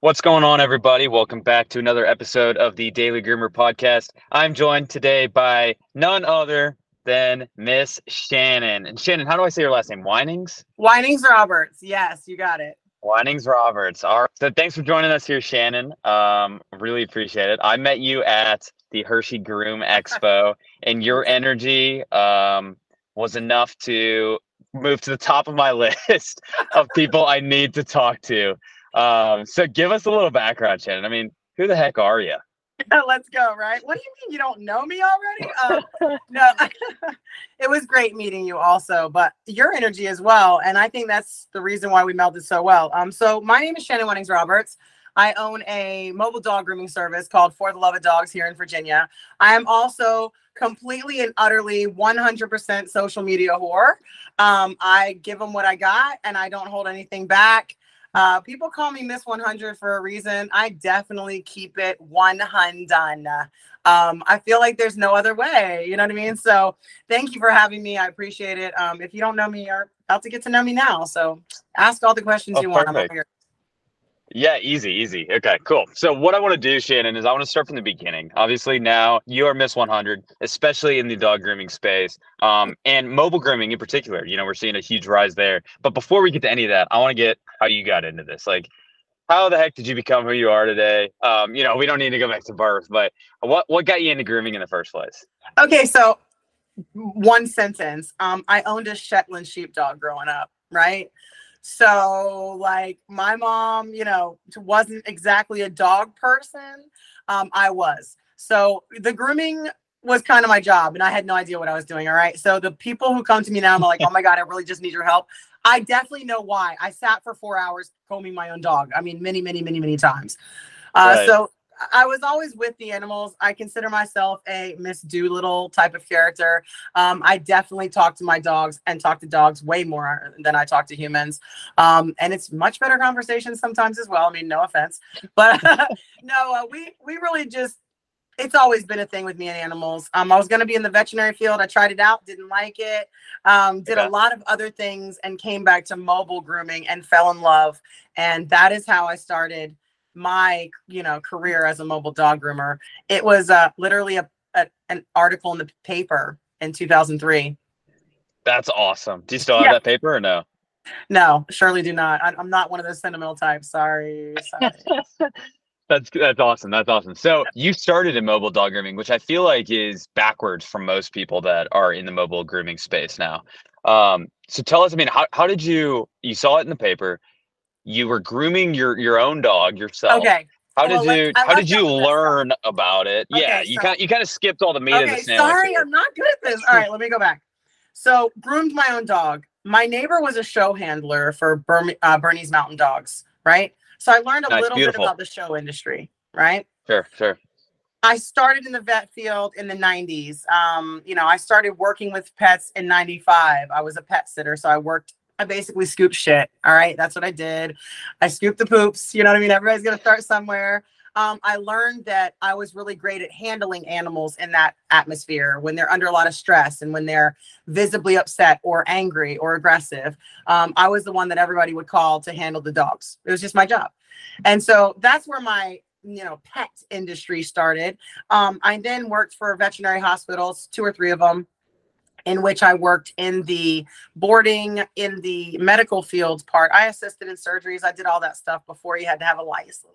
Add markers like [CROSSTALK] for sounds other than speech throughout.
What's going on, everybody? Welcome back to another episode of the Daily Groomer podcast. I'm joined today by none other than Miss Shannon. And Shannon, how do I say your last name? Wynings? Wynings Roberts. Yes, you got it. Wynings Roberts. All right. So thanks for joining us here, Shannon. Um, really appreciate it. I met you at the Hershey Groom [LAUGHS] Expo, and your energy um, was enough to move to the top of my [LAUGHS] list of people I need to talk to. Um, so give us a little background, Shannon. I mean, who the heck are you? [LAUGHS] Let's go, right? What do you mean you don't know me already? Um, no, it was great meeting you also, but your energy as well. And I think that's the reason why we melded so well. Um, so my name is Shannon Wynings Roberts. I own a mobile dog grooming service called For the Love of Dogs here in Virginia. I am also completely and utterly 100% social media whore. Um, I give them what I got and I don't hold anything back. Uh, people call me Miss 100 for a reason. I definitely keep it 100. Um, I feel like there's no other way. You know what I mean? So thank you for having me. I appreciate it. Um, if you don't know me, you're about to get to know me now. So ask all the questions Oh, you want. I'm over here. Yeah, easy, easy. Okay, cool. So what I want to do, Shannon, is I want to start from the beginning. Obviously, now you are Miss 100, especially in the dog grooming space, um, and mobile grooming in particular. You know, we're seeing a huge rise there. But before we get to any of that, I want to get how you got into this. Like, how the heck did you become who you are today? Um, you know, we don't need to go back to birth, but what what got you into grooming in the first place? Okay, so one sentence. Um, I owned a Shetland sheepdog growing up, right? So, like, my mom, you know, wasn't exactly a dog person. Um, I was. So, the grooming was kind of my job, and I had no idea what I was doing. All right. So, the people who come to me now, I'm like, [LAUGHS] oh my God, I really just need your help. I definitely know why. I sat for four hours combing my own dog. I mean, many, many, many, many times. Uh, Right. So, I was always with the animals. I consider myself a Miss Dolittle type of character. Um, I definitely talk to my dogs and talk to dogs way more than I talk to humans. Um, and it's much better conversation sometimes as well. I mean, no offense, but [LAUGHS] no, uh, we we really just it's always been a thing with me and animals. Um, I was going to be in the veterinary field. I tried it out, didn't like it. Um, did Okay. a lot of other things and came back to mobile grooming and fell in love. And that is how I started my, you know, career as a mobile dog groomer. It was uh, literally a, a an article in the paper in 2003. That's awesome. Do you still have Yeah. that paper or no? No, surely do not. I, I'm not one of those sentimental types. Sorry. Sorry. [LAUGHS] That's that's awesome. That's awesome. So you started in mobile dog grooming, which I feel like is backwards from most people that are in the mobile grooming space now. Um, so tell us, I mean, how, how did you you saw it in the paper? You were grooming your your own dog yourself. okay. How did let's- you how did you learn about it? yeah, you kind you kind of skipped all the meat of the Okay, sandwich. sorry, here. I'm not good at this. All right, let me go back. So, groomed my own dog. My neighbor was a show handler for Burm- uh, Bernese Mountain Dogs, right? So I learned a Nice, little beautiful. bit about the show industry, right? Sure, sure. I started in the vet field in the 90s. Um, you know, I started working with pets in 95. I was a pet sitter, so I worked I basically scooped shit. All right, that's what I did. I scooped the poops. You know what I mean? Everybody's gonna start somewhere. Um, I learned that I was really great at handling animals in that atmosphere when they're under a lot of stress and when they're visibly upset or angry or aggressive. Um, I was the one that everybody would call to handle the dogs. It was just my job. And so that's where my you know pet industry started. Um, I then worked for veterinary hospitals, two or three of them, in which I worked in the boarding, in the medical fields part. I assisted in surgeries. I did all that stuff before you had to have a license.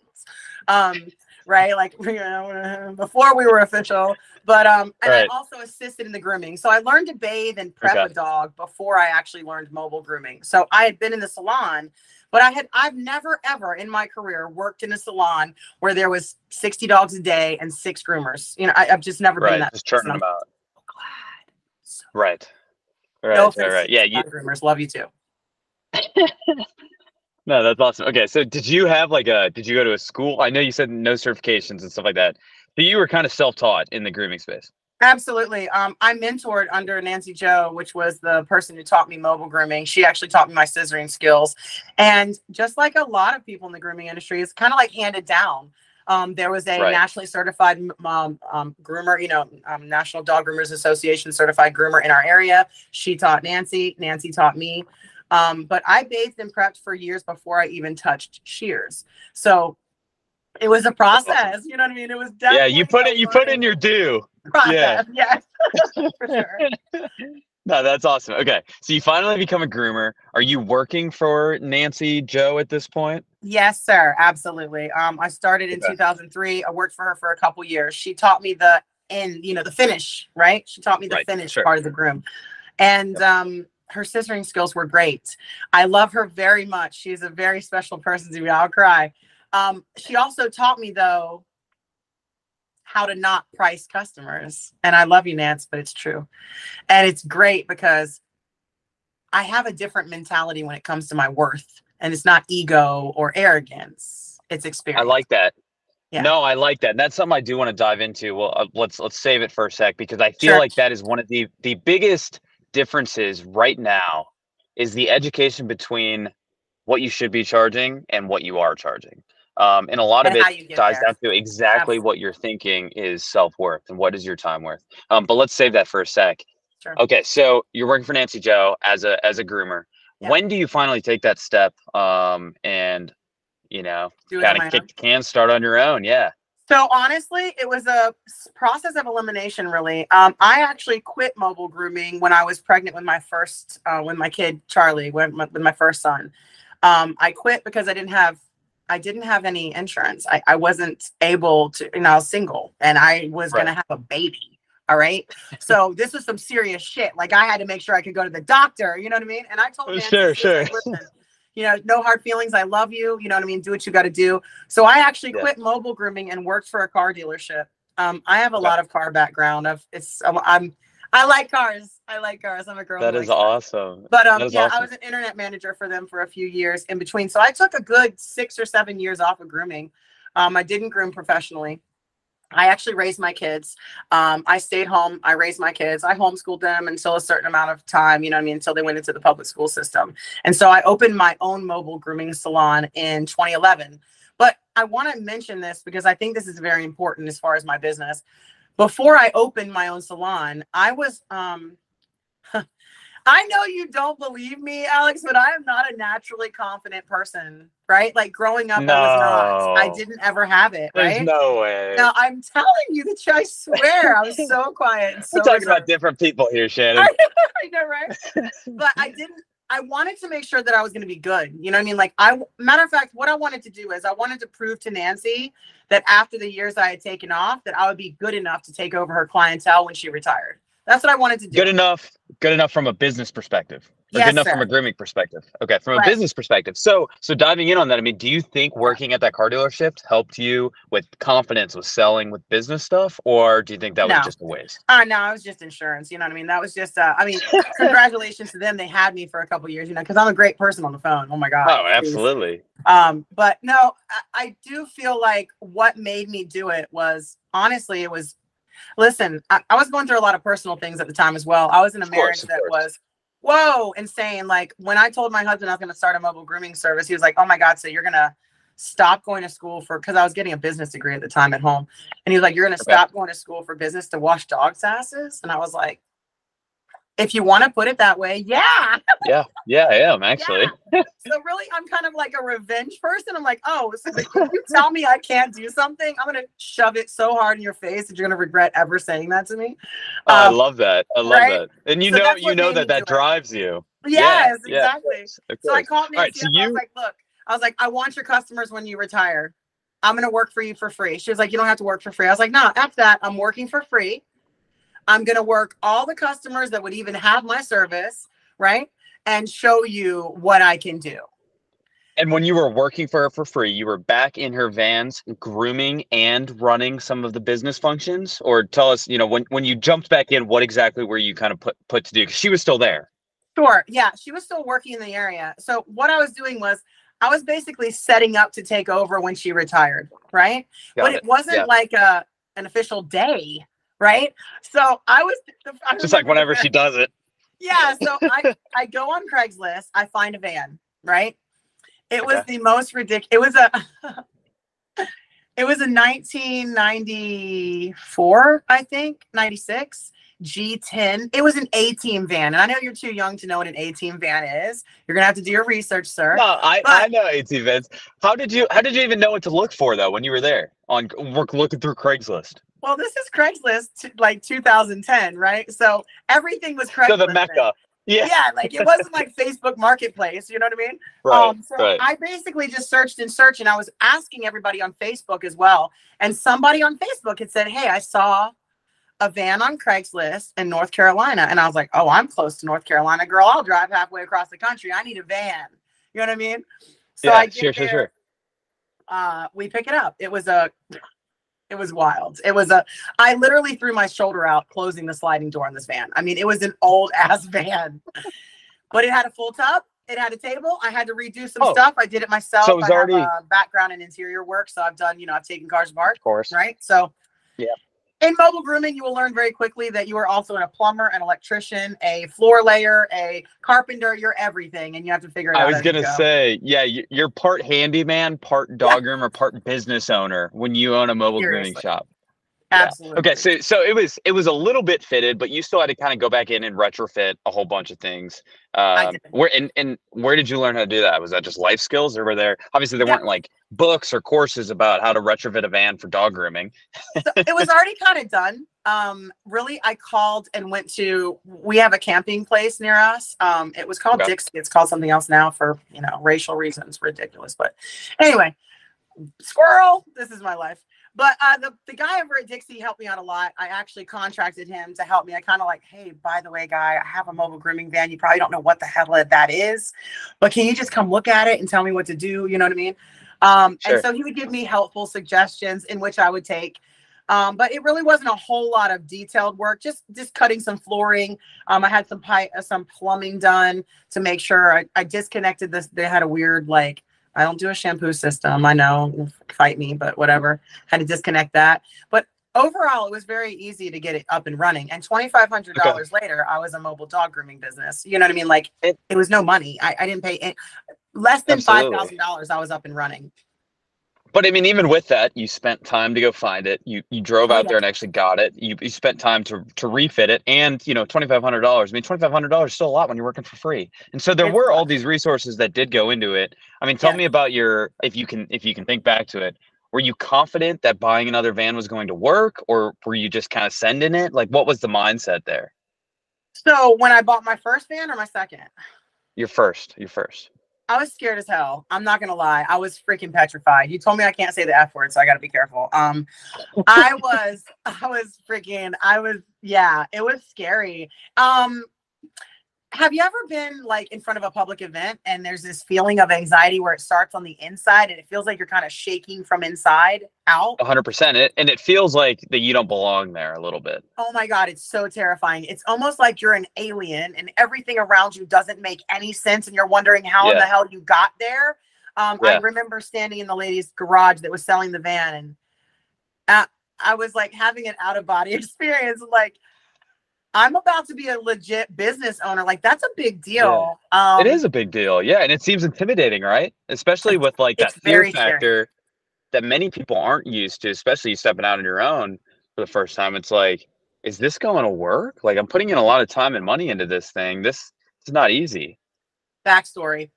Um, right? Like [LAUGHS] you know, before we were official. But um, and Right. I also assisted in the grooming. So I learned to bathe and prep Okay. a dog before I actually learned mobile grooming. So I had been in the salon, but I had I've never ever in my career worked in a salon where there was 60 dogs a day and six groomers. You know, I, I've just never been in that. just churning them out. So glad. So Right. Right, no right, offense right. Yeah, you, dog groomers love you too. [LAUGHS] no, that's awesome. Okay, so did you have like a did you go to a school? I know you said no certifications and stuff like that. So you were kind of self-taught in the grooming space. Absolutely. Um, I mentored under Nancy Joe, which was the person who taught me mobile grooming. She actually taught me my scissoring skills. And just like a lot of people in the grooming industry, it's kind of like handed down. Um, there was a Right. nationally certified um, um, groomer, you know, um, National Dog Groomers Association certified groomer in our area. She taught Nancy. Nancy taught me. Um, but I bathed and prepped for years before I even touched shears. So it was a process. You know what I mean? It was Yeah, you put it. You put in your due. process. [LAUGHS] Yes, for sure. [LAUGHS] No, that's awesome. Okay, so you finally become a groomer. Are you working for Nancy Joe at this point? Yes, sir. Absolutely. Um, I started in Okay. 2003. I worked for her for a couple years. She taught me the end, you know, the finish, right? She taught me the Right, finish sure. part of the groom. And um, her scissoring skills were great. I love her very much. She's a very special person to me. I'll cry. Um, she also taught me though how to not price customers. And I love you, Nance, but it's true. And it's great because I have a different mentality when it comes to my worth. And it's not ego or arrogance. It's experience. I like that. Yeah. No, I like that. And that's something I do want to dive into. Well, uh, let's let's save it for a sec because I feel Sure. like that is one of the the biggest differences right now is the education between what you should be charging and what you are charging. Um, and a lot And of it dives there. down to exactly what you're thinking is self worth and what is your time worth. Um, but let's save that for a sec. Sure. Okay, so you're working for Nancy Joe as a as a groomer. Yeah. When do you finally take that step um, and you know Do it on kind of kick own. the can, start on your own? Yeah. So honestly, it was a process of elimination. Really, um, I actually quit mobile grooming when I was pregnant with my first, uh, with my kid Charlie, when, my- with my first son. Um, I quit because I didn't have, I didn't have any insurance. I, I wasn't able to, you know, I was single and I was Right. gonna have a baby. All right. [LAUGHS] So this was some serious shit. Like I had to make sure I could go to the doctor. You know what I mean? And I told Oh, Nancy, sure, sure. "Listen, you know, no hard feelings. I love you. You know what I mean? Do what you got to do. So I actually Yeah. quit mobile grooming and worked for a car dealership. Um, I have a Okay. lot of car background. Of it's I'm I like cars. I like cars. I'm a girl. That is who is cars. awesome. But um, yeah, I was an internet manager for them for a few years in between. So I took a good six or seven years off of grooming. Um, I didn't groom professionally. I actually raised my kids. Um, I stayed home. I raised my kids. I homeschooled them until a certain amount of time, you know what I mean, until they went into the public school system. And so I opened my own mobile grooming salon in 2011. But I want to mention this because I think this is very important as far as my business. Before I opened my own salon, I was um [LAUGHS] I know you don't believe me, Alex, but I am not a naturally confident person, right? Like growing up, I was not. I didn't ever have it, There's right? no way. Now I'm telling you truth. [LAUGHS] I swear, I was so quiet so We're talking reserved. about different people here, Shannon. [LAUGHS] I know, right? But I didn't. I wanted to make sure that I was going to be good. You know what I mean? Like I, matter of fact, what I wanted to do is I wanted to prove to Nancy that after the years I had taken off, that I would be good enough to take over her clientele when she retired. That's what I wanted to do. good enough. Good enough from a business perspective. Or Yes, good enough from a grooming perspective. Okay, from a business perspective. So, so diving in on that, I mean, do you think working at that car dealership helped you with confidence with selling with business stuff, or do you think that was just a waste? Uh, no, it was just insurance. You know what I mean? That was just, uh, I mean, congratulations to them. They had me for a couple years, you know, because I'm a great person on the phone. Oh my God. Oh, Please. absolutely. Um, but no, I, I do feel like what made me do it was honestly, it was listen, I, I was going through a lot of personal things at the time as well. I was in a course, marriage of that course. was whoa insane. Like when I told my husband I was gonna start a mobile grooming service, he was like, Oh my god, so you're gonna stop going to school for because I was getting a business degree at the time at home. And he was like, You're gonna Okay. stop going to school for business to wash dogs' asses? And I was like, if you want to put it that way, yeah. Yeah, yeah, I am [LAUGHS] actually. Yeah. So really, I'm kind of like a revenge person. I'm like, oh, so you tell me I can't do something, I'm gonna shove it so hard in your face that you're gonna regret ever saying that to me. Oh, I Um, love that. I love right? that. And you So know, you know that that do it. drives you. Yes, yeah. exactly. Of So I called Nancy. right, so I you- was like, look, I was like, I want your customers when you retire. I'm gonna work for you for free. She was like, you don't have to work for free. I was like, no, after that, I'm working for free. I'm gonna work all the customers that would even have my service, right? And show you what I can do. And when you were working for her for free, you were back in her vans, grooming and running some of the business functions. Or tell us, you know, when when you jumped back in, what exactly were you kind of put put to do? Because she was still there. Sure. Yeah, she was still working in the area. So what I was doing was I was basically setting up to take over when she retired, right? Got but it. it, wasn't Yeah. like a an official day, right? So I was [LAUGHS] I Just like whenever she does it. [LAUGHS] Yeah, so I I go on Craigslist, I find a van, right? It was Okay. the most ridiculous. It was a [LAUGHS] It was a 1994, I think, 96 G10. It was an A team van. And I know you're too young to know what an A team van is. You're going to have to do your research, sir. No, I, But- I know A team vans. How did you how did you even know what to look for though when you were there on work looking through Craigslist? Well, this is Craigslist, like 2010, right? So everything was Craigslist. So the. Mecca. Yeah, Yeah, like it wasn't like Facebook Marketplace. You know what I mean? right, um, so right. I basically just searched and searched, and I was asking everybody on Facebook as well. And somebody on Facebook had said, "Hey, I saw a van on Craigslist in North Carolina," and I was like, "Oh, I'm close to North Carolina, girl. I'll drive halfway across the country. I need a van." You know what I mean? So yeah, I get sure, sure, sure. Uh, we pick it up. It was a, it was wild. It was a. I literally threw my shoulder out closing the sliding door on this van. I mean, it was an old [LAUGHS] ass van, but it had a full tub. It had a table. I had to redo some Oh. stuff. I did it myself. So it was I have already- a background in interior work, so I've done. You know, I've taken cars apart Of course. right? So, Yeah. In mobile grooming, you will learn very quickly that you are also a plumber, an electrician, a floor layer, a carpenter. You're everything, and you have to figure it out. I was gonna go. say, yeah, you- you're part handyman, part dog groomer, part business owner when you own a mobile grooming Seriously. shop. yeah. absolutely. Okay, so so it was it was a little bit fitted, but you still had to kind of go back in and retrofit a whole bunch of things. Um, where and, and where did you learn how to do that? Was that just life skills, or were there obviously there Yeah. weren't like books or courses about how to retrofit a van for dog grooming? So it was already kind of done. Um, really, I called and went to. We have a camping place near us. Um, it was called Okay. Dixie. It's called something else now for you know racial reasons. Ridiculous, but anyway, squirrel. This is my life. But uh, the the guy over at Dixie helped me out a lot. I actually contracted him to help me. I kind of like, hey, by the way, guy, I have a mobile grooming van. You probably don't know what the hell that is, but can you just come look at it and tell me what to do? You know what I mean? Um, Sure. And so he would give me helpful suggestions in which I would take. Um, but it really wasn't a whole lot of detailed work. Just just cutting some flooring. Um, I had some pipe, uh, some plumbing done to make sure I, I disconnected this. They had a weird like I don't do a shampoo system. I know, fight me, but whatever. Had to disconnect that. But overall, it was very easy to get it up and running. And twenty five hundred dollars later, I was a mobile dog grooming business. You know what I mean? Like It- it was no money. I, I didn't pay any, less than five Absolutely. thousand dollars. I was up and running. But I mean, even with that, you spent time to go find it. You you drove Oh, out there and actually got it. You, you spent time to to refit it, and you know twenty five hundred dollars. I mean, twenty five hundred dollars is still a lot when you're working for free. And so there It's were all these resources that did go into it. I mean, tell Yeah. me about your if you can if you can think back to it. Were you confident that buying another van was going to work, or were you just kind of sending it? Like, what was the mindset there? So when I bought my first van or my second, Your first, your first. I was scared as hell. I'm not gonna lie. I was freaking petrified. You told me I can't say the F word, so I gotta be careful. Um I [LAUGHS] was I was freaking I was yeah, it was scary. Um have you ever been like in front of a public event and there's this feeling of anxiety where it starts on the inside and it feels like you're kind of shaking from inside out? hundred percent. It and it feels like that you don't belong there a little bit. Oh my God, it's so terrifying. It's almost like you're an alien and everything around you doesn't make any sense and you're wondering how in the hell you got there. Um, I remember standing in the lady's garage that was selling the van and uh, I was like having an out of body [LAUGHS] experience. Like, I'm about to be a legit business owner. Like, that's a big deal. Um, it is a big deal, yeah, and it seems intimidating, right? Especially with like that fear very scary. factor that many people aren't used to, especially stepping out on your own for the first time. It's like, is this going to work? Like, I'm putting in a lot of time and money into this thing. This is not easy. backstory.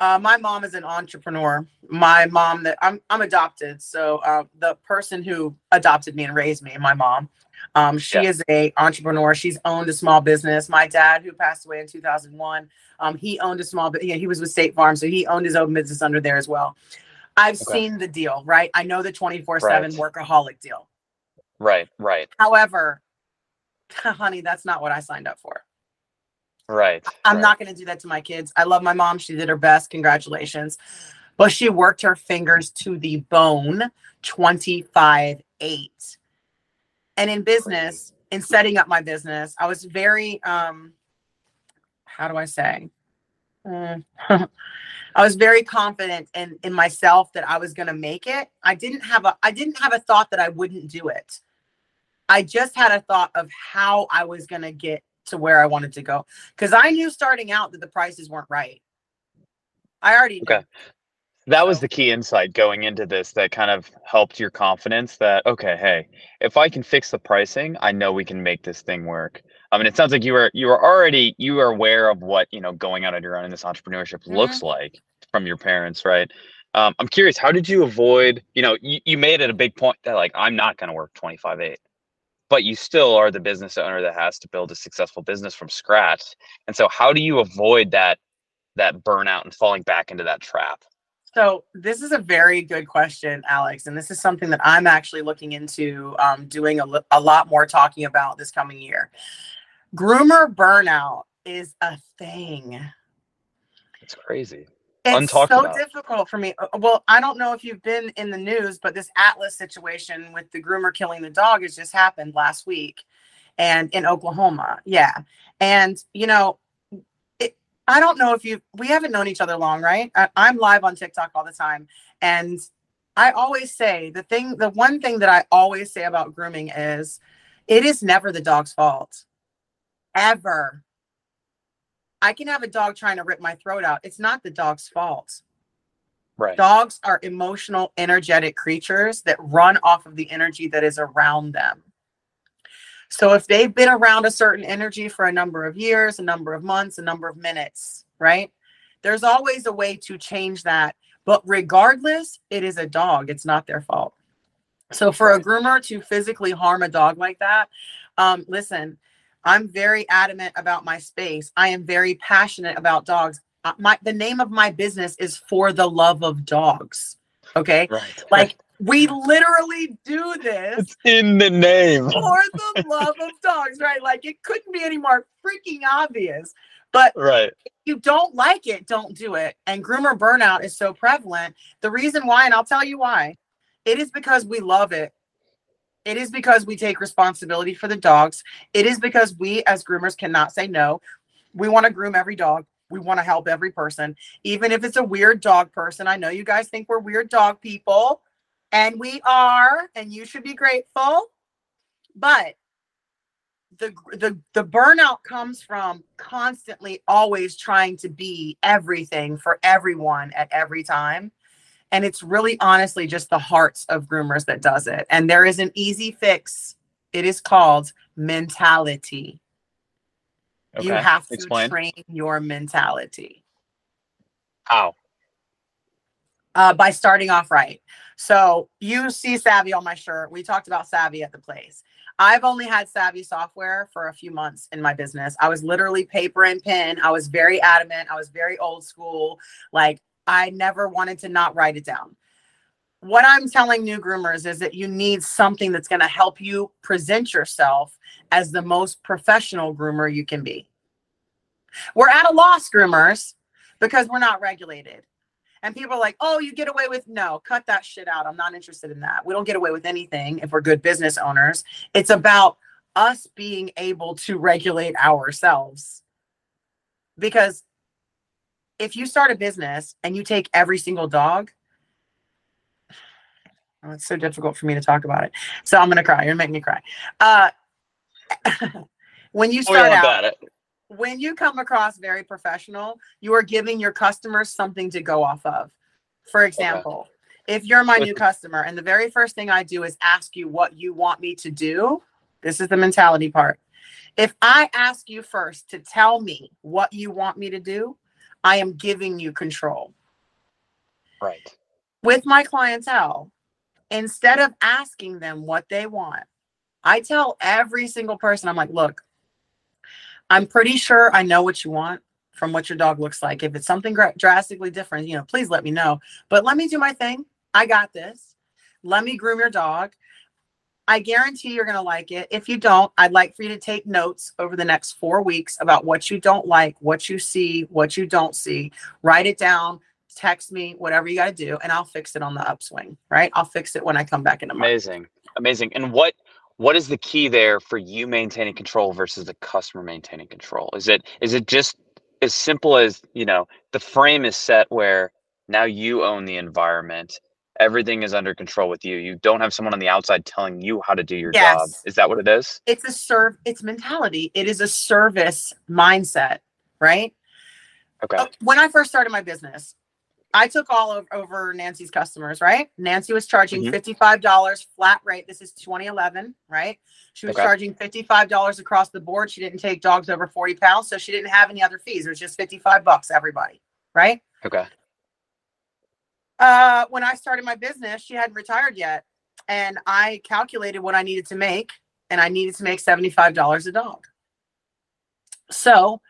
Uh, my mom is an entrepreneur. My mom that I'm I'm adopted. So uh, the person who adopted me and raised me, my mom, um, she Yeah. is a entrepreneur. She's owned a small business. My dad, who passed away in 2001, um, he owned a small bit. He was with State Farm, so he owned his own business under there as well. I've Okay. seen the deal, right? I know the 24 seven Right. workaholic deal. Right, right, However, [LAUGHS] honey, that's not what I signed up for. right. I'm right. not going to do that to my kids. I love my mom. She did her best. Congratulations. But she worked her fingers to the bone 25 8. And in business, in setting up my business, I was very, um, how do I say? Mm, [LAUGHS] I was very confident in, in myself that I was going to make it. I didn't have a, I didn't have a thought that I wouldn't do it. I just had a thought of how I was going to get to where I wanted to go because I knew starting out that the prices weren't right. I already knew. That was the key insight going into this that kind of helped your confidence that okay hey if i can fix the pricing i know we can make this thing work. I mean it sounds like you were you were already you were aware of what you know going out on your own in this entrepreneurship looks like from your parents right? Um, i'm curious how did you avoid you know you, you made it a big point that like i'm not going to work 25 8 but you still are the business owner that has to build a successful business from scratch. And so how do you avoid that that burnout and falling back into that trap So this is a very good question, Alex, and this is something that I'm actually looking into um, doing a, a lot more talking about this coming year. Groomer burnout is a thing. it's crazy It's so about. difficult for me. Uh, Well, I don't know if you've been in the news, but this Atlas situation with the groomer killing the dog has just happened last week and in Oklahoma. Yeah. And, you know, I don't know if you, we haven't known each other long, right? I, I'm live on TikTok all the time. And I always say the thing, the one thing that I always say about grooming is it is never the dog's fault. Ever. I can have a dog trying to rip my throat out. It's not the dog's fault. right Dogs are emotional, energetic creatures that run off of the energy that is around them. So if they've been around a certain energy for a number of years, a number of months, a number of minutes, right? There's always a way to change that. But regardless, it is a dog, it's not their fault. So for a groomer to physically harm a dog like that, um, listen, I'm very adamant about my space. I am very passionate about dogs. Uh, my the name of my business is for the love of dogs. Okay, right like we literally do this it's in the name for the love of dogs, right? Like it couldn't be any more freaking obvious. But right if you don't like it, don't do it. And groomer burnout is so prevalent. The reason why, and I'll tell you why, it is because we love it. It is because we take responsibility for the dogs. It is because we, as groomers, cannot say no. We want to groom every dog. We want to help every person, even if it's a weird dog person. I know you guys think we're weird dog people, and we are, and you should be grateful. But the the the burnout comes from constantly always trying to be everything for everyone at every time and it's really honestly just the hearts of groomers that does it and there is an easy fix it is called mentality you have to explain. train your mentality how uh, by starting off right. So you see Savvy on my shirt. We talked about Savvy at the place. I've only had Savvy software for a few months in my business. I was literally paper and pen. I was very adamant. I was very old school. Like I never wanted to not write it down. What I'm telling new groomers is that you need something that's going to help you present yourself as the most professional groomer you can be. We're at a loss, groomers, because we're not regulated. And people are like, oh, you get away with no, cut that shit out. I'm not interested in that. We don't get away with anything if we're good business owners. It's about us being able to regulate ourselves. Because if you start a business and you take every single dog, [SIGHS] oh, it's so difficult for me to talk about it. So I'm gonna cry. You're gonna make me cry. Uh, [LAUGHS] when you start want out, when you come across very professional, you are giving your customers something to go off of. For example, if you're my new customer and the very first thing I do is ask you what you want me to do, this is the mentality part. If I ask you first to tell me what you want me to do, I am giving you control. right With my clientele, instead of asking them what they want, I tell every single person, I'm like, look, I'm pretty sure I know what you want from what your dog looks like. If it's something drastically different, you know, please let me know. But let me do my thing. I got this. Let me groom your dog. I guarantee you're going to like it. If you don't, I'd like for you to take notes over the next four weeks about what you don't like, what you see, what you don't see. Write it down, text me, whatever you got to do, and I'll fix it on the upswing, right? I'll fix it when I come back in a month. amazing amazing and what what is the key there for you maintaining control versus the customer maintaining control is it is it just as simple as you know the frame is set where now you own the environment everything is under control with you you don't have someone on the outside telling you how to do your job Yes. is that what it is It's a serve, it's mentality. It is a service mindset, right? okay Uh, when I first started my business, I took all of, over Nancy's customers, right? Nancy was charging Mhm. $55 flat rate. This is 2011, right? She was Okay. charging $55 across the board. She didn't take dogs over 40 pounds, so she didn't have any other fees. It was just 55 bucks everybody, right? Okay. Uh, when I started my business, she hadn't retired yet. And I calculated what I needed to make, and I needed to make $75 a dog. So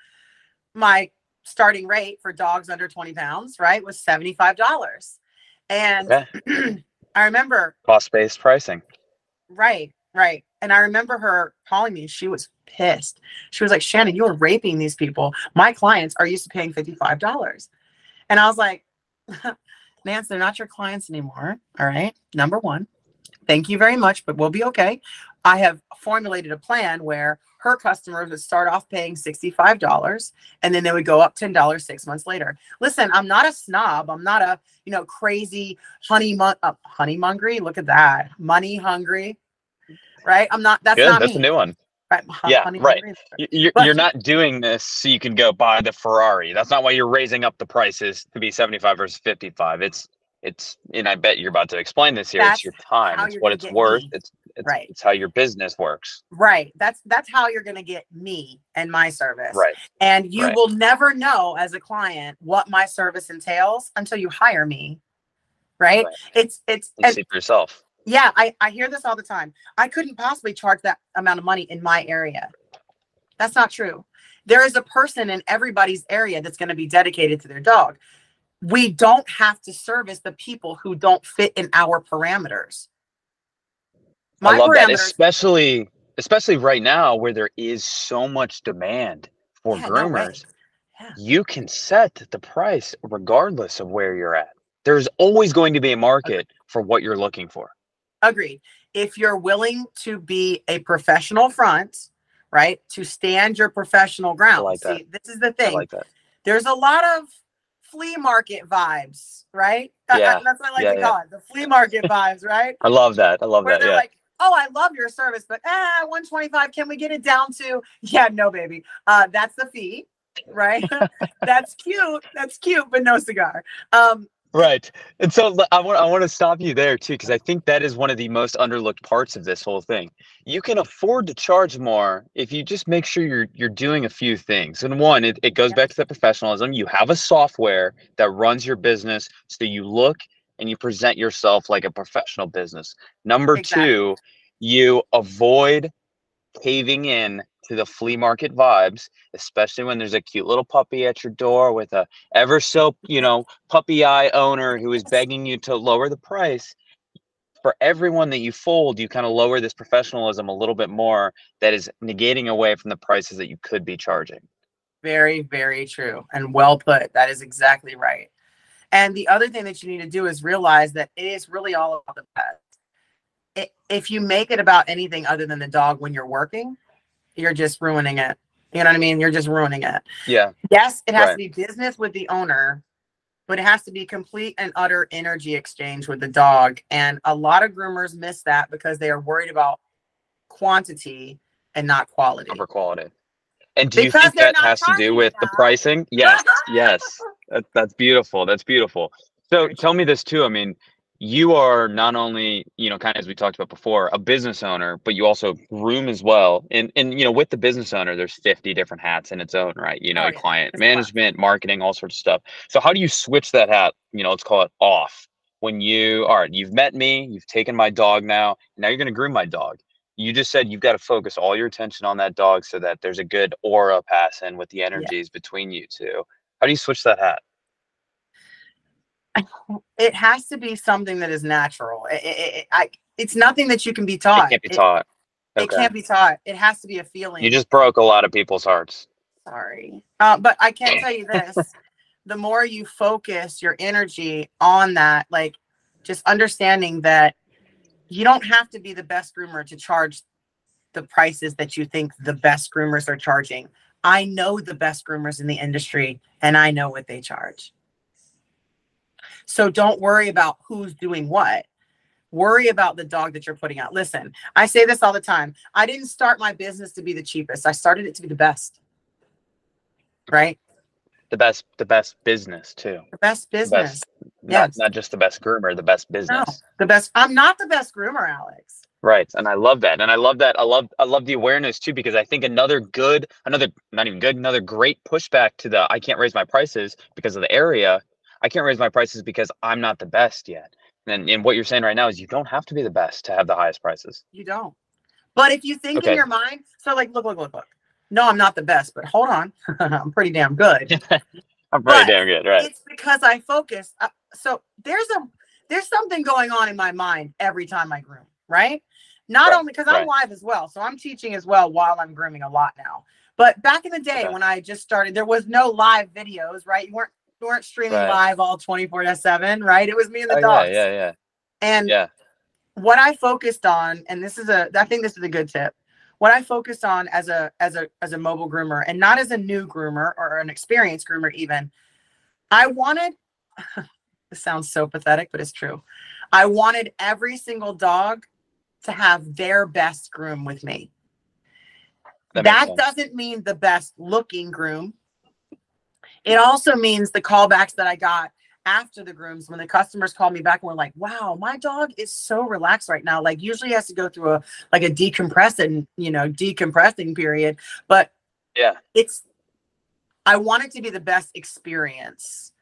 my starting rate for dogs under 20 pounds, right, was $75. And Okay. [CLEARS THROAT] I remember, Cost based pricing. right, right. And I remember her calling me. She was pissed. She was like, Shannon, you are raping these people. My clients are used to paying $55. And I was like, [LAUGHS] Nance, they're not your clients anymore. All right. Number one, thank you very much, but we'll be okay. I have formulated a plan where her customers would start off paying $65 and then they would go up $10 six months later. Listen, I'm not a snob. I'm not a, you know, crazy honey, mon- uh, honey mongry. Look at that. Money hungry. Right. I'm not, that's Good. not That's me. a new one. right. Yeah, honey right. hungry. You're, But- you're not doing this so you can go buy the Ferrari. That's not why you're raising up the prices to be 75 versus 55. It's it's and I bet you're about to explain this here. It's your time. It's what it's worth. me. It's it's Right. it's how your business works. Right. That's, that's how you're going to get me and my service. Right. And you Right. will never know as a client what my service entails until you hire me. Right. Right. It's, it's, And and see for yourself. yeah, I, I hear this all the time. I couldn't possibly charge that amount of money in my area. That's not true. There is a person in everybody's area that's going to be dedicated to their dog. We don't have to service the people who don't fit in our parameters. I love that, especially especially right now where there is so much demand for Yeah, groomers. Yeah. you can set the price regardless of where you're at. There's always going to be a market for what you're looking for. Agreed. If you're willing to be a professional front, right, to stand your professional ground. like that. See, this is the I thing. like that. There's a lot of flea market vibes, right? Yeah. that's what I like Yeah, to call it. The flea market vibes, right? I love that. I love Where that. they're Yeah. like, oh, I love your service, but ah, 125. Can we get it down to? Yeah, no, baby. Uh, that's the fee, right? [LAUGHS] that's cute. That's cute, but no cigar. Um, Right. And so I want I want to stop you there too because I think that is one of the most underlooked parts of this whole thing. You can afford to charge more if you just make sure you're you're doing a few things. And one, it, it goes Yeah. back to that professionalism. You have a software that runs your business so you look and you present yourself like a professional business. Number Exactly. two, you avoid caving in to the flea market vibes, especially when there's a cute little puppy at your door with a ever so, you [LAUGHS] know, puppy eye owner who is begging you to lower the price. For everyone that you fold, you kind of lower this professionalism a little bit more that is negating away from the prices that you could be charging. Very, very true and well put. That is exactly right. And the other thing that you need to do is realize that it is really all about the pet. If you make it about anything other than the dog when you're working, you're just ruining it. You know what I mean? You're just ruining it. Yeah. Yes, it has Right. to be business with the owner, but it has to be complete and utter energy exchange with the dog. And a lot of groomers miss that because they are worried about quantity and not quality. Over quality. And do you think that has to do with the pricing? Yes. Yes. [LAUGHS] That, that's beautiful. That's beautiful. So tell me this too. I mean, you are not only, you know, kind of as we talked about before, a business owner, but you also groom as well. And and you know, with the business owner, there's 50 different hats in its own right. You know, Oh, yeah. client lot. management, marketing, all sorts of stuff. So how do you switch that hat, you know, let's call it off when you all right, you've met me, you've taken my dog now, now you're gonna groom my dog. You just said you've got to focus all your attention on that dog so that there's a good aura passing with the energies between you two. How do you switch that hat? it has to be something that is natural. It, it, it- I, it's nothing that you can be taught. It can't be taught. It, Okay. can't be taught. It has to be a feeling. You just broke a lot of people's hearts. sorry. Uh, but I can tell you this: the more you focus your energy on that, like just understanding that you don't have to be the best groomer to charge the prices that you think the best groomers are charging. I know the best groomers in the industry, and I know what they charge. So don't worry about who's doing what. Worry about the dog that you're putting out. Listen, I say this all the time. I didn't start my business to be the cheapest. I started it to be the best. Right? the best the best business too. The best The business. best, Yes. not just the best groomer, the best business. The best. I'm not the best groomer, Alex. Right. And I love that. And I love that. I love I love the awareness too, because I think another good, another not even good, another great pushback to the I can't raise my prices because of the area. I can't raise my prices because I'm not the best yet. And and what you're saying right now is you don't have to be the best to have the highest prices. You don't. But if you think Okay. in your mind, so like, look, look, look, look. No, I'm not the best, but hold on, [LAUGHS] I'm pretty damn good. [LAUGHS] I'm pretty But damn good, right? It's because I focus. Uh, so there's a there's something going on in my mind every time I groom, right? Not Right, only because I'm live as well, so I'm teaching as well while I'm grooming a lot now. But back in the day Okay. when I just started, there was no live videos, right? You weren't you weren't streaming Right. live all 24 to 7, right? It was me and the Oh, dogs. yeah, yeah, And yeah. what I focused on, and this is a, I think this is a good tip. What I focused on as a as a as a mobile groomer, and not as a new groomer or an experienced groomer, even, I wanted. [LAUGHS] this sounds so pathetic, but it's true. I wanted every single dog to have their best groom with me. That, That, doesn't mean the best looking groom. It also means the callbacks that I got after the grooms when the customers called me back and were like, "Wow, my dog is so relaxed right now. Like usually has to go through a like a decompressing, you know, decompressing period, but Yeah. it's I want it to be the best experience."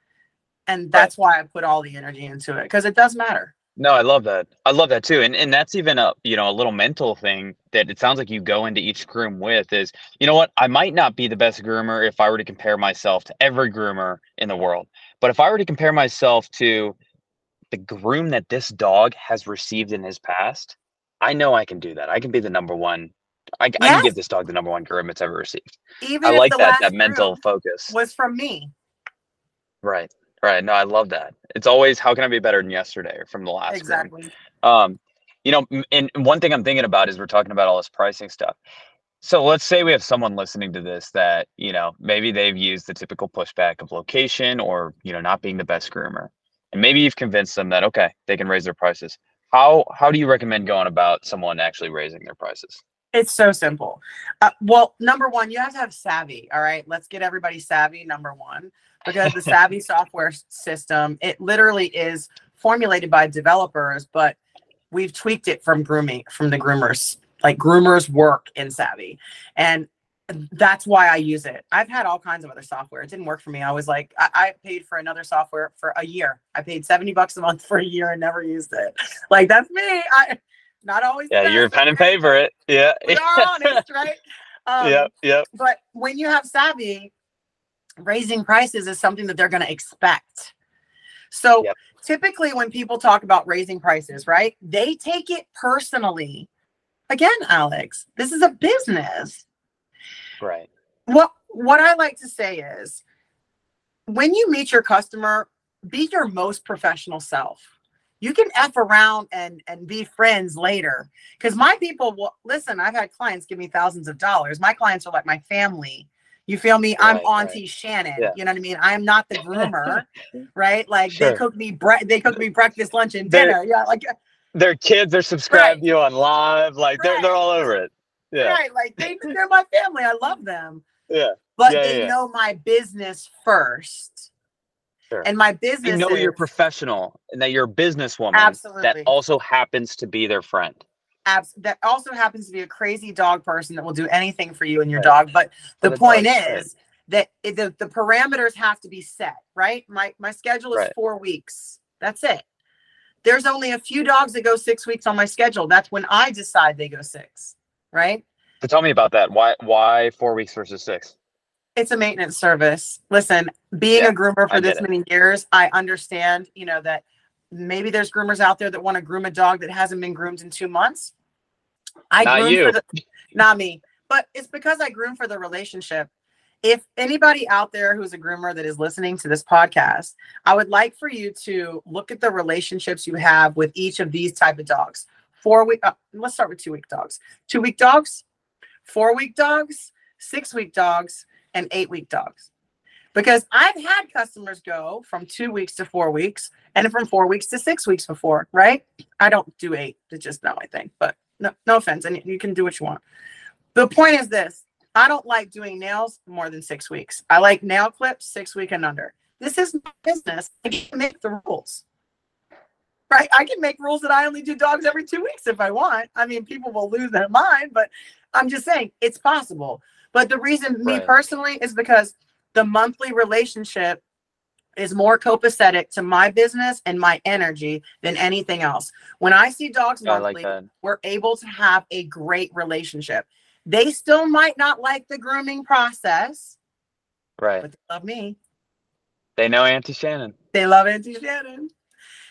And that's why I put all the energy into it because it does matter. No, I love that. I love that too. And and that's even a you know a little mental thing that it sounds like you go into each groom with is you know what I might not be the best groomer if I were to compare myself to every groomer in the world, but if I were to compare myself to the groom that this dog has received in his past, I know I can do that. I can be the number one. I, I can give this dog the number one groom it's ever received. Even I like that that mental focus. was from me. Right. Right. No, I love that. It's always how can I be better than yesterday from the last. Exactly. Um, you know, and and one thing I'm thinking about is we're talking about all this pricing stuff. So let's say we have someone listening to this that, you know, maybe they've used the typical pushback of location or, you know, not being the best groomer. And maybe you've convinced them that okay, they can raise their prices. How how do you recommend going about someone actually raising their prices? It's so simple. Uh, well, number one, you have to have savvy. All right, let's get everybody savvy. Number one, because the [LAUGHS] savvy software system, it literally is formulated by developers, but we've tweaked it from grooming, from the groomers. Like groomers work in savvy, and that's why I use it. I've had all kinds of other software. It didn't work for me. I was like, I, I paid for another software for a year. I paid 70 bucks a month [LAUGHS] for a year and never used it. Like that's me. I not always. Yeah, you're a pen and paper it. Yeah. we are honest, [LAUGHS] right? Um, yep. Yep. But when you have savvy, raising prices is something that they're going to expect. So Yep. typically, when people talk about raising prices, right, they take it personally. Again, Alex, this is a business. Right. What what I like to say is, when you meet your customer, be your most professional self. You can f around and and be friends later, because my people will listen. I've had clients give me thousands of dollars. My clients are like my family. You feel me? I'm Right, right. Auntie Shannon. Yeah. You know what I mean? I am not the groomer, [LAUGHS] right? Like Sure. they cook me bre- they cook me breakfast, lunch, and They're- dinner. Yeah, like uh Their kids are subscribed Right. to you on live. Like they're they're all over it. Yeah. right, like they they're my family. I love them. Yeah. but Yeah, they know my business first. Sure. And my They business know you're professional and that you're a businesswoman absolutely that also happens to be their friend. Abs- that also happens to be a crazy dog person that will do anything for you and your Right. dog. But the the point is that it, the, the parameters have to be set, right? My my schedule is Right. four weeks. That's it. There's only a few dogs that go six weeks on my schedule. That's when I decide they go six, right? So tell me about that. Why why four weeks versus six? it's a maintenance service. Listen, being Yeah, a groomer for this it. many years, I understand, you know, that maybe there's groomers out there that want to groom a dog that hasn't been groomed in two months. I Not groom you. for the [LAUGHS] not me, but it's because I groom for the relationship. If anybody out there who's a groomer that is listening to this podcast, I would like for you to look at the relationships you have with each of these type of dogs. Four week, uh, let's start with two week dogs. Two week dogs, four week dogs, six week dogs, and eight week dogs. Because I've had customers go from two weeks to four weeks and from four weeks to six weeks before, right? I don't do eight. It's just not my thing, but no, no offense. And you can do what you want. The point is this I don't like doing nails more than six weeks. I like nail clips six week and under. This is my business. I can make the rules. Right? I can make rules that I only do dogs every two weeks if I want. I mean, people will lose their mind, but I'm just saying it's possible. But the reason, me personally, is because the monthly relationship is more copacetic to my business and my energy than anything else. When I see dogs I monthly, like we're able to have a great relationship. They still might not like the grooming process, Right. but they love me. They know Auntie Shannon. They love Auntie Shannon.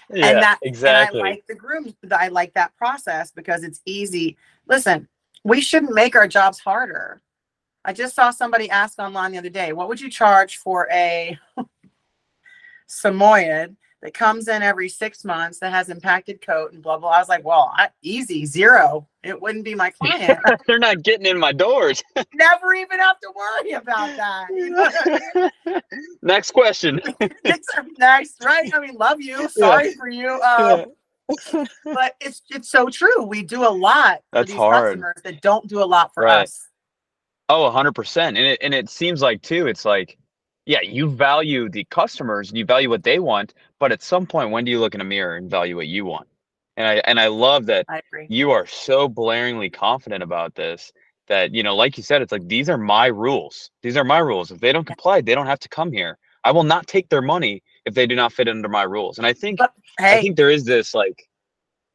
Yeah, and that exactly. and I like the groom. I like that process because it's easy. Listen, we shouldn't make our jobs harder. I just saw somebody ask online the other day, what would you charge for a Samoyed that comes in every six months that has impacted coat and blah blah. I was like, well, I, easy zero. It wouldn't be my [LAUGHS] client. [LAUGHS] They're not getting in my doors. [LAUGHS] Never even have to worry about that. You know I mean? Next question. Nice, right? I mean, love you. Sorry for you. Um, but it's it's so true. We do a lot for these hard. customers that don't do a lot for Right. us. Oh, 100%. And it and it seems like too it's like yeah, you value the customers and you value what they want, but at some point when do you look in a mirror and value what you want? And I and I love that I you are so blaringly confident about this that you know like you said it's like these are my rules. These are my rules. If they don't comply, they don't have to come here. I will not take their money if they do not fit under my rules. And I think But I think there is this like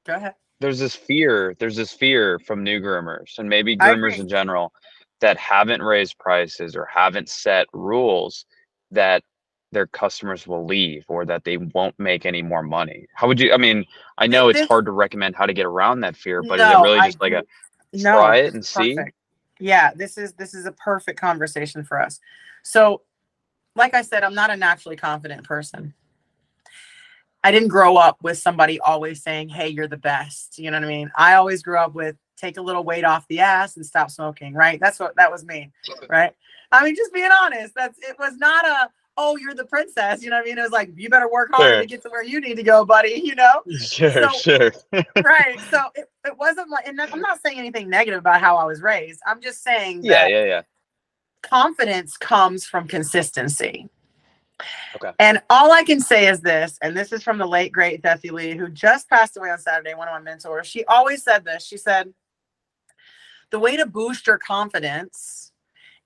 go ahead. there's this fear there's this fear from new groomers and maybe groomers in general that haven't raised prices or haven't set rules that their customers will leave or that they won't make any more money how would you i mean i know it's hard to recommend how to get around that fear but is it really I just like a agree. try it and see? Yeah, this is this is a perfect conversation for us. So, like I said, I'm not a naturally confident person. I didn't grow up with somebody always saying, "Hey, you're the best." You know what I mean? I always grew up with take a little weight off the ass and stop smoking, right? That's what that was me, right? I mean, just being honest, that's it was not a oh, you're the princess, you know what I mean? It was like you better work hard Sure. to get to where you need to go, buddy, you know? sure So- sure [LAUGHS] right. So it, it wasn't like, and I'm not saying anything negative about how I was raised. I'm just saying yeah yeah yeah confidence comes from consistency. Okay. And all I can say is this, and this is from the late great Bethy Lee, who just passed away on Saturday, one of my mentors. She always said this. She said, the way to boost your confidence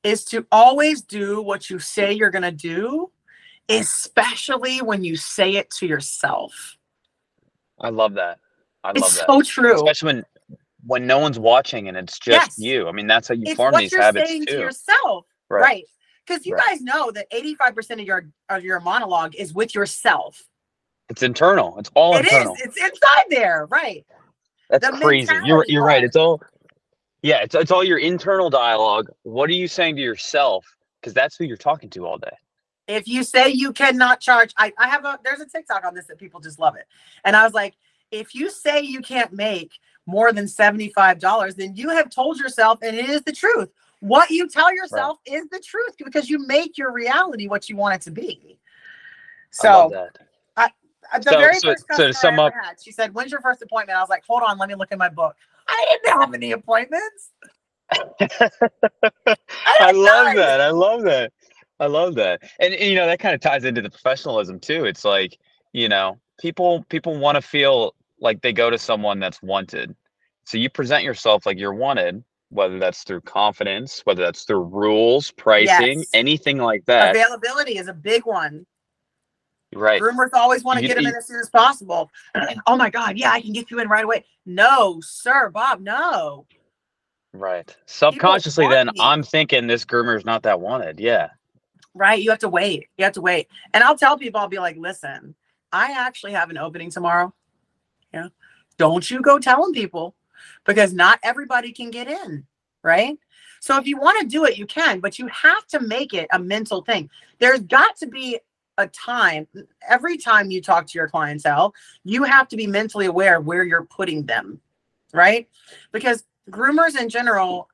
is to always do what you say you're going to do, especially when you say it to yourself. i love that i love It's that so true. especially when when no one's watching and it's just Yes. you i mean that's how you it's form what these you're habits saying to too yourself right because you Right. guys know that 85% of your of your monologue is with yourself it's internal it's all It is. internal it's inside there right That's the crazy. You're you're right. It's all yeah, it's it's all your internal dialogue. What are you saying to yourself? Because that's who you're talking to all day. if you say you cannot charge I, I have a there's a tiktok on this that people just love it and i was like if you say you can't make more than $75 then you have told yourself and it is the truth what you tell yourself is the truth because you make your reality what you want it to be so. Uh, the So- very so- first so to sum I up- had, she said, "When's your first appointment?" I was like, "Hold on, let me look in my book." I didn't have any appointments. [LAUGHS] I had love none. that. I love that. I love that. And, and, you know, that kind of ties into the professionalism too. It's like, you know, people people want to feel like they go to someone that's wanted. So you present yourself like you're wanted, whether that's through confidence, whether that's through rules, pricing, Yes. anything like that. Availability is a big one. Right. Groomers always want to You- get them in as soon as possible. oh my God, yeah, I can get you in right away. No, sir, Bob, no. Right. Subconsciously, then. I'm thinking this groomer's not that wanted. Yeah. Right? You have to wait. You have to wait. And I'll tell people, I'll be like, listen, I actually have an opening tomorrow. Yeah. Don't you go telling people because not everybody can get in. Right. So if you want to do it, you can, but you have to make it a mental thing. There's got to be a time every time you talk to your clientele, you have to be mentally aware of where you're putting them. Right. Because groomers in general,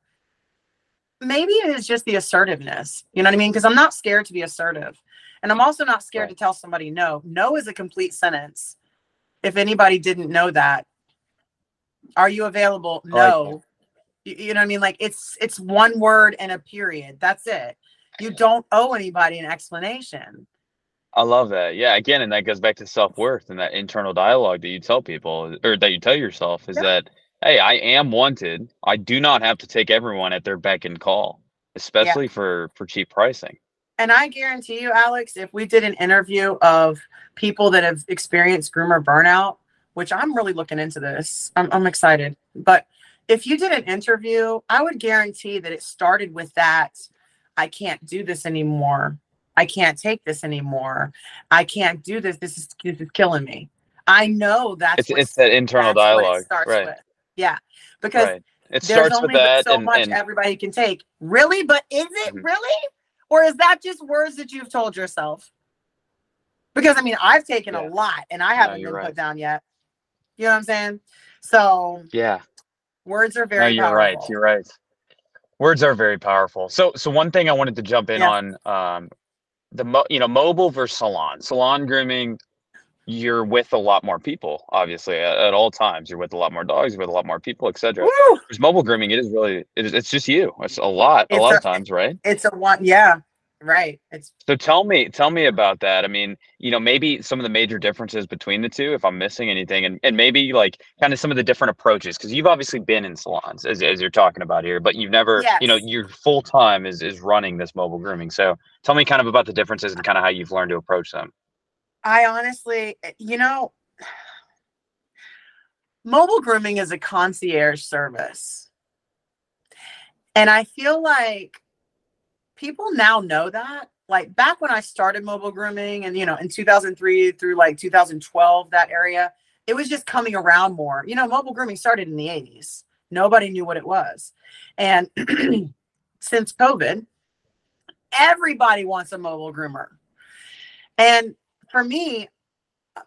maybe it is just the assertiveness. You know what I mean? Because I'm not scared to be assertive. And I'm also not scared Right. to tell somebody no. No is a complete sentence. If anybody didn't know that, are you available? Like No. You, you know what I mean? Like it's it's one word and a period. That's it. You don't owe anybody an explanation. I love that. Yeah, again, and that goes back to self worth and that internal dialogue that you tell people or that you tell yourself is Yeah. that hey, I am wanted. I do not have to take everyone at their beck and call, especially for for cheap pricing. And I guarantee you, Alex, if we did an interview of people that have experienced groomer burnout, which I'm really looking into this, I'm, I'm excited. But if you did an interview, I would guarantee that it started with that I can't do this anymore. I can't take this anymore. I can't do this. This is, this is killing me. I know that's It's what- it's that internal that's what it dialogue, starts right? with. Yeah, because Right. It there's starts only with that, so and, much and everybody can take. Really? But is it Mhm. really? Or is that just words that you've told yourself? Because I mean, I've taken Yeah. a lot and I haven't you're been right. put down yet. You know what I'm saying? So yeah, words are no, very you're powerful. right. You're right. Words are very powerful. So so one thing I wanted to jump in Yeah. on um the mo- you know mobile versus salon. Salon grooming you're with a lot more people obviously at, at all times. You're with a lot more dogs, you're with a lot more people, etc. There's mobile grooming it is really it is, it's just you. It's a lot a lot a- of times, right? It's a one, yeah, right. It's So tell me, tell me about that. I mean, you know, maybe some of the major differences between the two, if I'm missing anything, and, and maybe like kind of some of the different approaches, because you've obviously been in salons as, as you're talking about here, but you've never, you know, your full time is is running this mobile grooming. So tell me kind of about the differences and kind of how you've learned to approach them. I honestly, eh, you know, mobile grooming is a concierge service. And I feel like people now know that. Like back when I started mobile grooming and, you know, in 2003 through like 2012, that area, it was just coming around more. You know, mobile grooming started in the 80s. Nobody knew what it was. And [CLEARS THROAT] since COVID, everybody wants a mobile groomer. And for me,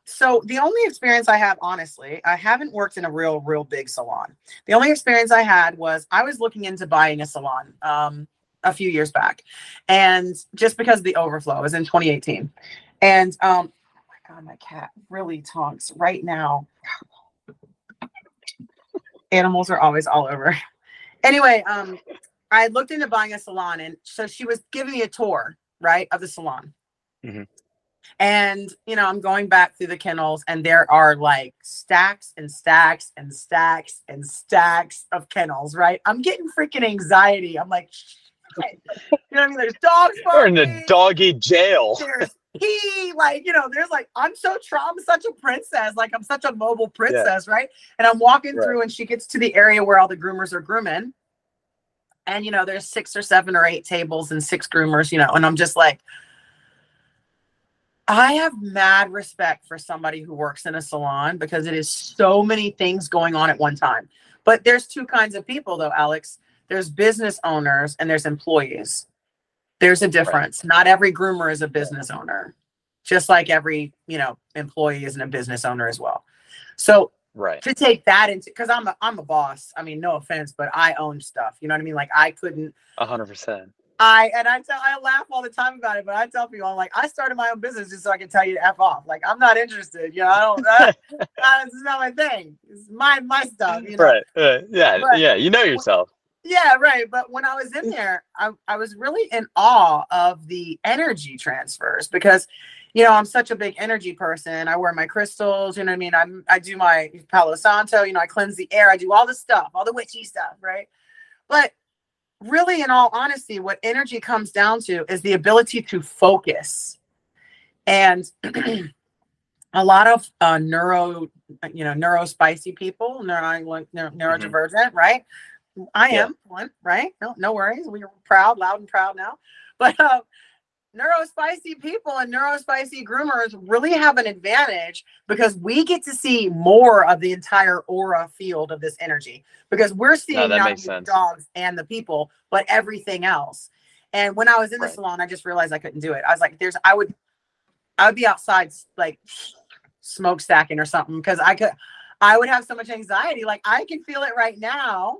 so the only experience I have, honestly, I haven't worked in a real, real big salon. The only experience I had was I was looking into buying a salon um, a few years back, and just because of the overflow it was in 2018, and um, oh my god, my cat really talks right now. Animals are always all over. Anyway, um, I looked into buying a salon, and so she was giving me a tour, right, of the salon. Mhm. And you know, I'm going back through the kennels, and there are like stacks and stacks and stacks and stacks of kennels, right? I'm getting freaking anxiety. I'm like. [LAUGHS] you know what I mean? There's dogs. We're in the doggy jail. There's pee, like you know, there's like I'm so tra- I'm such a princess, like I'm such a mobile princess, right? And I'm walking Right. through, and she gets to the area where all the groomers are grooming, and you know, there's six or seven or eight tables and six groomers, you know, and I'm just like. I have mad respect for somebody who works in a salon because it is so many things going on at one time. But there's two kinds of people though, Alex. There's business owners and there's employees. There's a difference. Not every groomer is a business owner. Just like every, you know, employee isn't a business owner as well. So Right. to take that into because I'm a I'm a boss. I mean, no offense, but I own stuff. You know what I mean? Like I couldn't A hundred percent. I and I tell I laugh all the time about it, but I tell people I'm like I started my own business just so I can tell you to f off. Like I'm not interested. You know, I don't. [LAUGHS] This is not my thing. It's my my stuff. You know. Right. Uh, yeah. But- yeah. You know yourself. Yeah, right. But when I was in there, I, I was really in awe of the energy transfers because, you know, I'm such a big energy person. I wear my crystals, you know what I mean? I'm I do my Palo Santo, you know, I cleanse the air, I do all the stuff, all the witchy stuff, right? But really, in all honesty, what energy comes down to is the ability to focus. And [CLEARS THROAT] a lot of uh, neuro, you know, neurospicy people, neuro, neuro, neurodivergent, right? I Yeah. am one, right? No, no worries. We're proud, loud and proud now. [LAUGHS] But uh, neurospicy people and neurospicy groomers really have an advantage because we get to see more of the entire aura field of this energy because we're seeing that not the dogs and the people, but everything else. And when I was in the Right. salon, I just realized I couldn't do it. I was like, "There's," I would, I would be outside like smokestacking or something because I could, I would have so much anxiety. Like I can feel it right now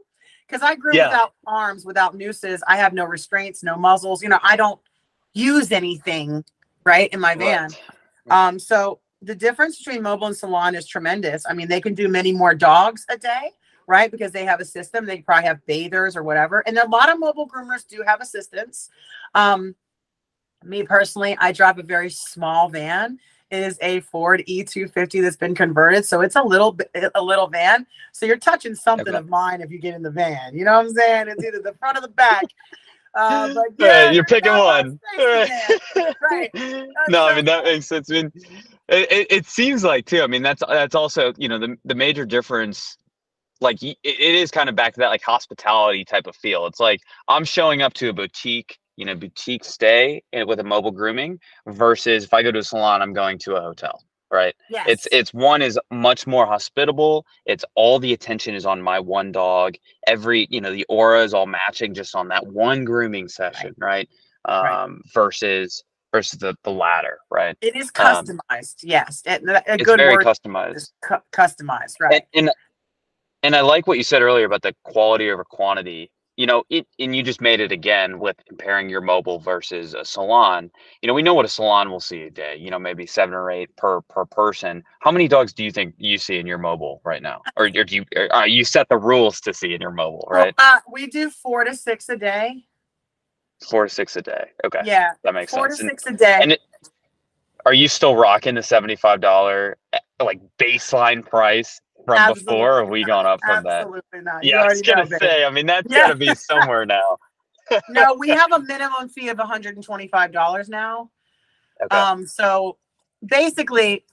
because I grew Yeah. without arms, without nooses. I have no restraints, no muzzles. You know, I don't use anything right in my van. Right. Um, so the difference between mobile and salon is tremendous. I mean, they can do many more dogs a day, right? Because they have a system. They probably have bathers or whatever. And a lot of mobile groomers do have assistants. Um, me personally, I drive a very small van. Is a Ford E250 that's been converted, so it's a little bit a little van. So you're touching something Okay. of mine if you get in the van. You know what I'm saying? It's either the front or the back. [LAUGHS] Uh, but Yeah, yeah, you're picking one. [LAUGHS] Right. [LAUGHS] no, I mean that makes sense. I mean, it, it, it seems like too. I mean, that's that's also you know the the major difference. Like it, it is kind of back to that like hospitality type of feel. It's like I'm showing up to a boutique, you know, boutique stay with a mobile grooming versus if I go to a salon, I'm going to a hotel. Right. Yes. It's it's one is much more hospitable. It's all the attention is on my one dog. Every you know the aura is all matching just on that one grooming session, right? Right. Um, versus versus the the latter, right? It is um, customized. yes. And a a It's good very word customized. cu- customized, right? And, and and I like what you said earlier about the quality over quantity. You know, it and you just made it again with comparing your mobile versus a salon. You know, we know what a salon will see a day. You know, maybe seven or eight per per person. How many dogs do you think you see in your mobile right now, or, or do you or, uh, you set the rules to see in your mobile, Well, right? uh, we do four to six a day. Four to six a day. Okay, Yeah, that makes four sense. to And six a day. and it- are you still rocking the seventy five dollar like baseline price from before, or have we gone up from that? Absolutely not. You Yeah, I was gonna say. I mean, that's Yeah. gotta [LAUGHS] be somewhere now. no, we have a minimum fee of $125 now. Okay. Um, so basically,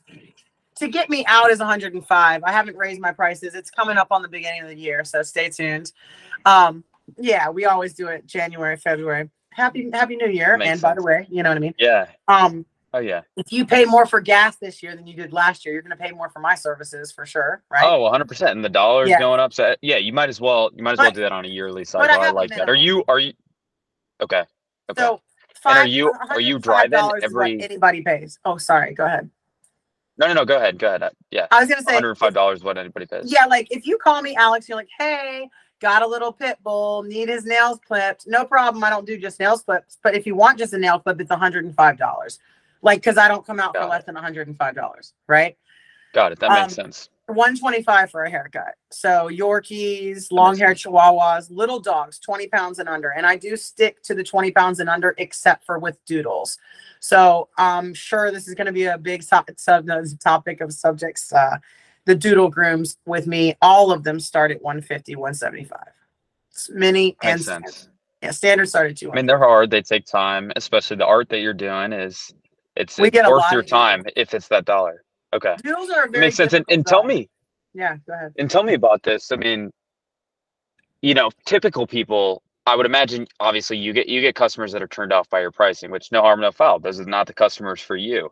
to get me out is 105. I haven't raised my prices. It's coming up on the beginning of the year, so stay tuned. Um, yeah, we always do it January, February. Happy Happy New Year! Makes and by the way, you know what I mean. yeah. Um, Oh yeah. if you pay more for gas this year than you did last year, you're going to pay more for my services for sure, right? Oh, 100 percent. And the dollar's Yeah. going up. So yeah, you might as well. You might as well do that on a yearly but cycle. I I, like that. Are you? Are you? Okay. Okay. So, And are you- are you driving $105 is what every- anybody pays? Oh, sorry. Go ahead. no, no, no. Go ahead. Go ahead. Uh, Yeah. I was going to say, 105 dollars is what anybody pays. yeah, like if you call me Alex, you're like, hey, got a little pit bull, need his nails clipped. No problem. I don't do just nails clips. But if you want just a nail clip, it's $105. Like, because I don't come out for Got less than $105, right? Got it. That makes Um, sense. 125 for a haircut. So Yorkies, long hair Chihuahuas, little dogs, 20 pounds and under. And I do stick to the 20 pounds and under, except for with doodles. So I'm sure this is going to be a big sub topic of subjects. Uh, the doodle grooms with me, all of them start at 150, 175. It's Mini and Makes standard. sense. Yeah, standard start at I mean, they're hard. They take time, especially the art that you're doing is it's, We it's get worth your time if it's that dollar. Okay. Doodles are very makes sense. And, and tell me, Yeah, go ahead. and tell me about this. I mean, you know, typical people, I would imagine obviously you get you get customers that are turned off by your pricing, which no harm, no foul. Those are not the customers for you.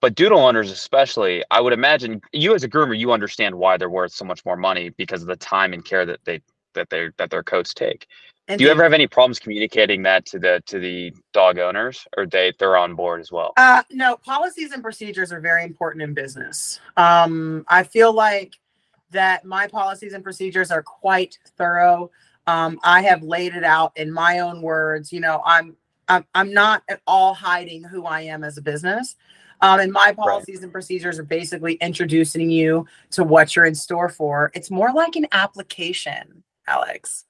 But doodle owners especially, I would imagine you as a groomer, you understand why they're worth so much more money because of the time and care that they that they that their coats take. Do you Indeed. ever have any problems communicating that to the to the dog owners or they they're on board as well? Uh, no, policies and procedures are very important in business. Um, I feel like that my policies and procedures are quite thorough. Um, I have laid it out in my own words. You know, I'm I'm I'm not at all hiding who I am as a business. Um, and my policies and procedures are basically introducing you to what you're in store for. It's more like an application, Alex.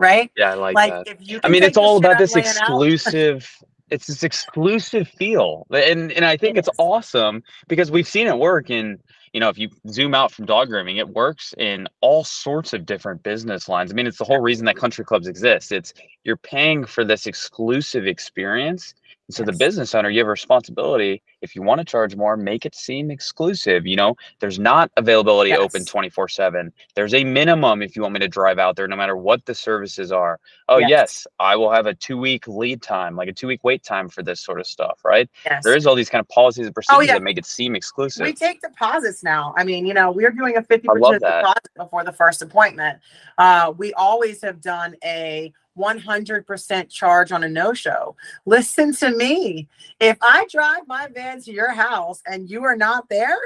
Right? Yeah, I like, Like, that. if you I mean, it's all about this exclusive. it's this exclusive feel, and and I think It it's is. awesome because we've seen it work in. You know, if you zoom out from dog grooming, it works in all sorts of different business lines. I mean, it's the whole reason that country clubs exist. It's you're paying for this exclusive experience. And so the business owner, you have a responsibility. If you want to charge more, make it seem exclusive. You know, there's not availability open 24 7. There's a minimum if you want me to drive out there, no matter what the services are. Oh, Yes. yes, I will have a two week lead time, like a two week wait time for this sort of stuff, right? Yes. There is all these kind of policies and procedures Oh, yeah. that make it seem exclusive. We take deposits now. I mean, you know, we're doing a 50% deposit before the first appointment. Uh, we always have done a 100% charge on a no show. Listen to me. If I drive my van to your house and you are not there,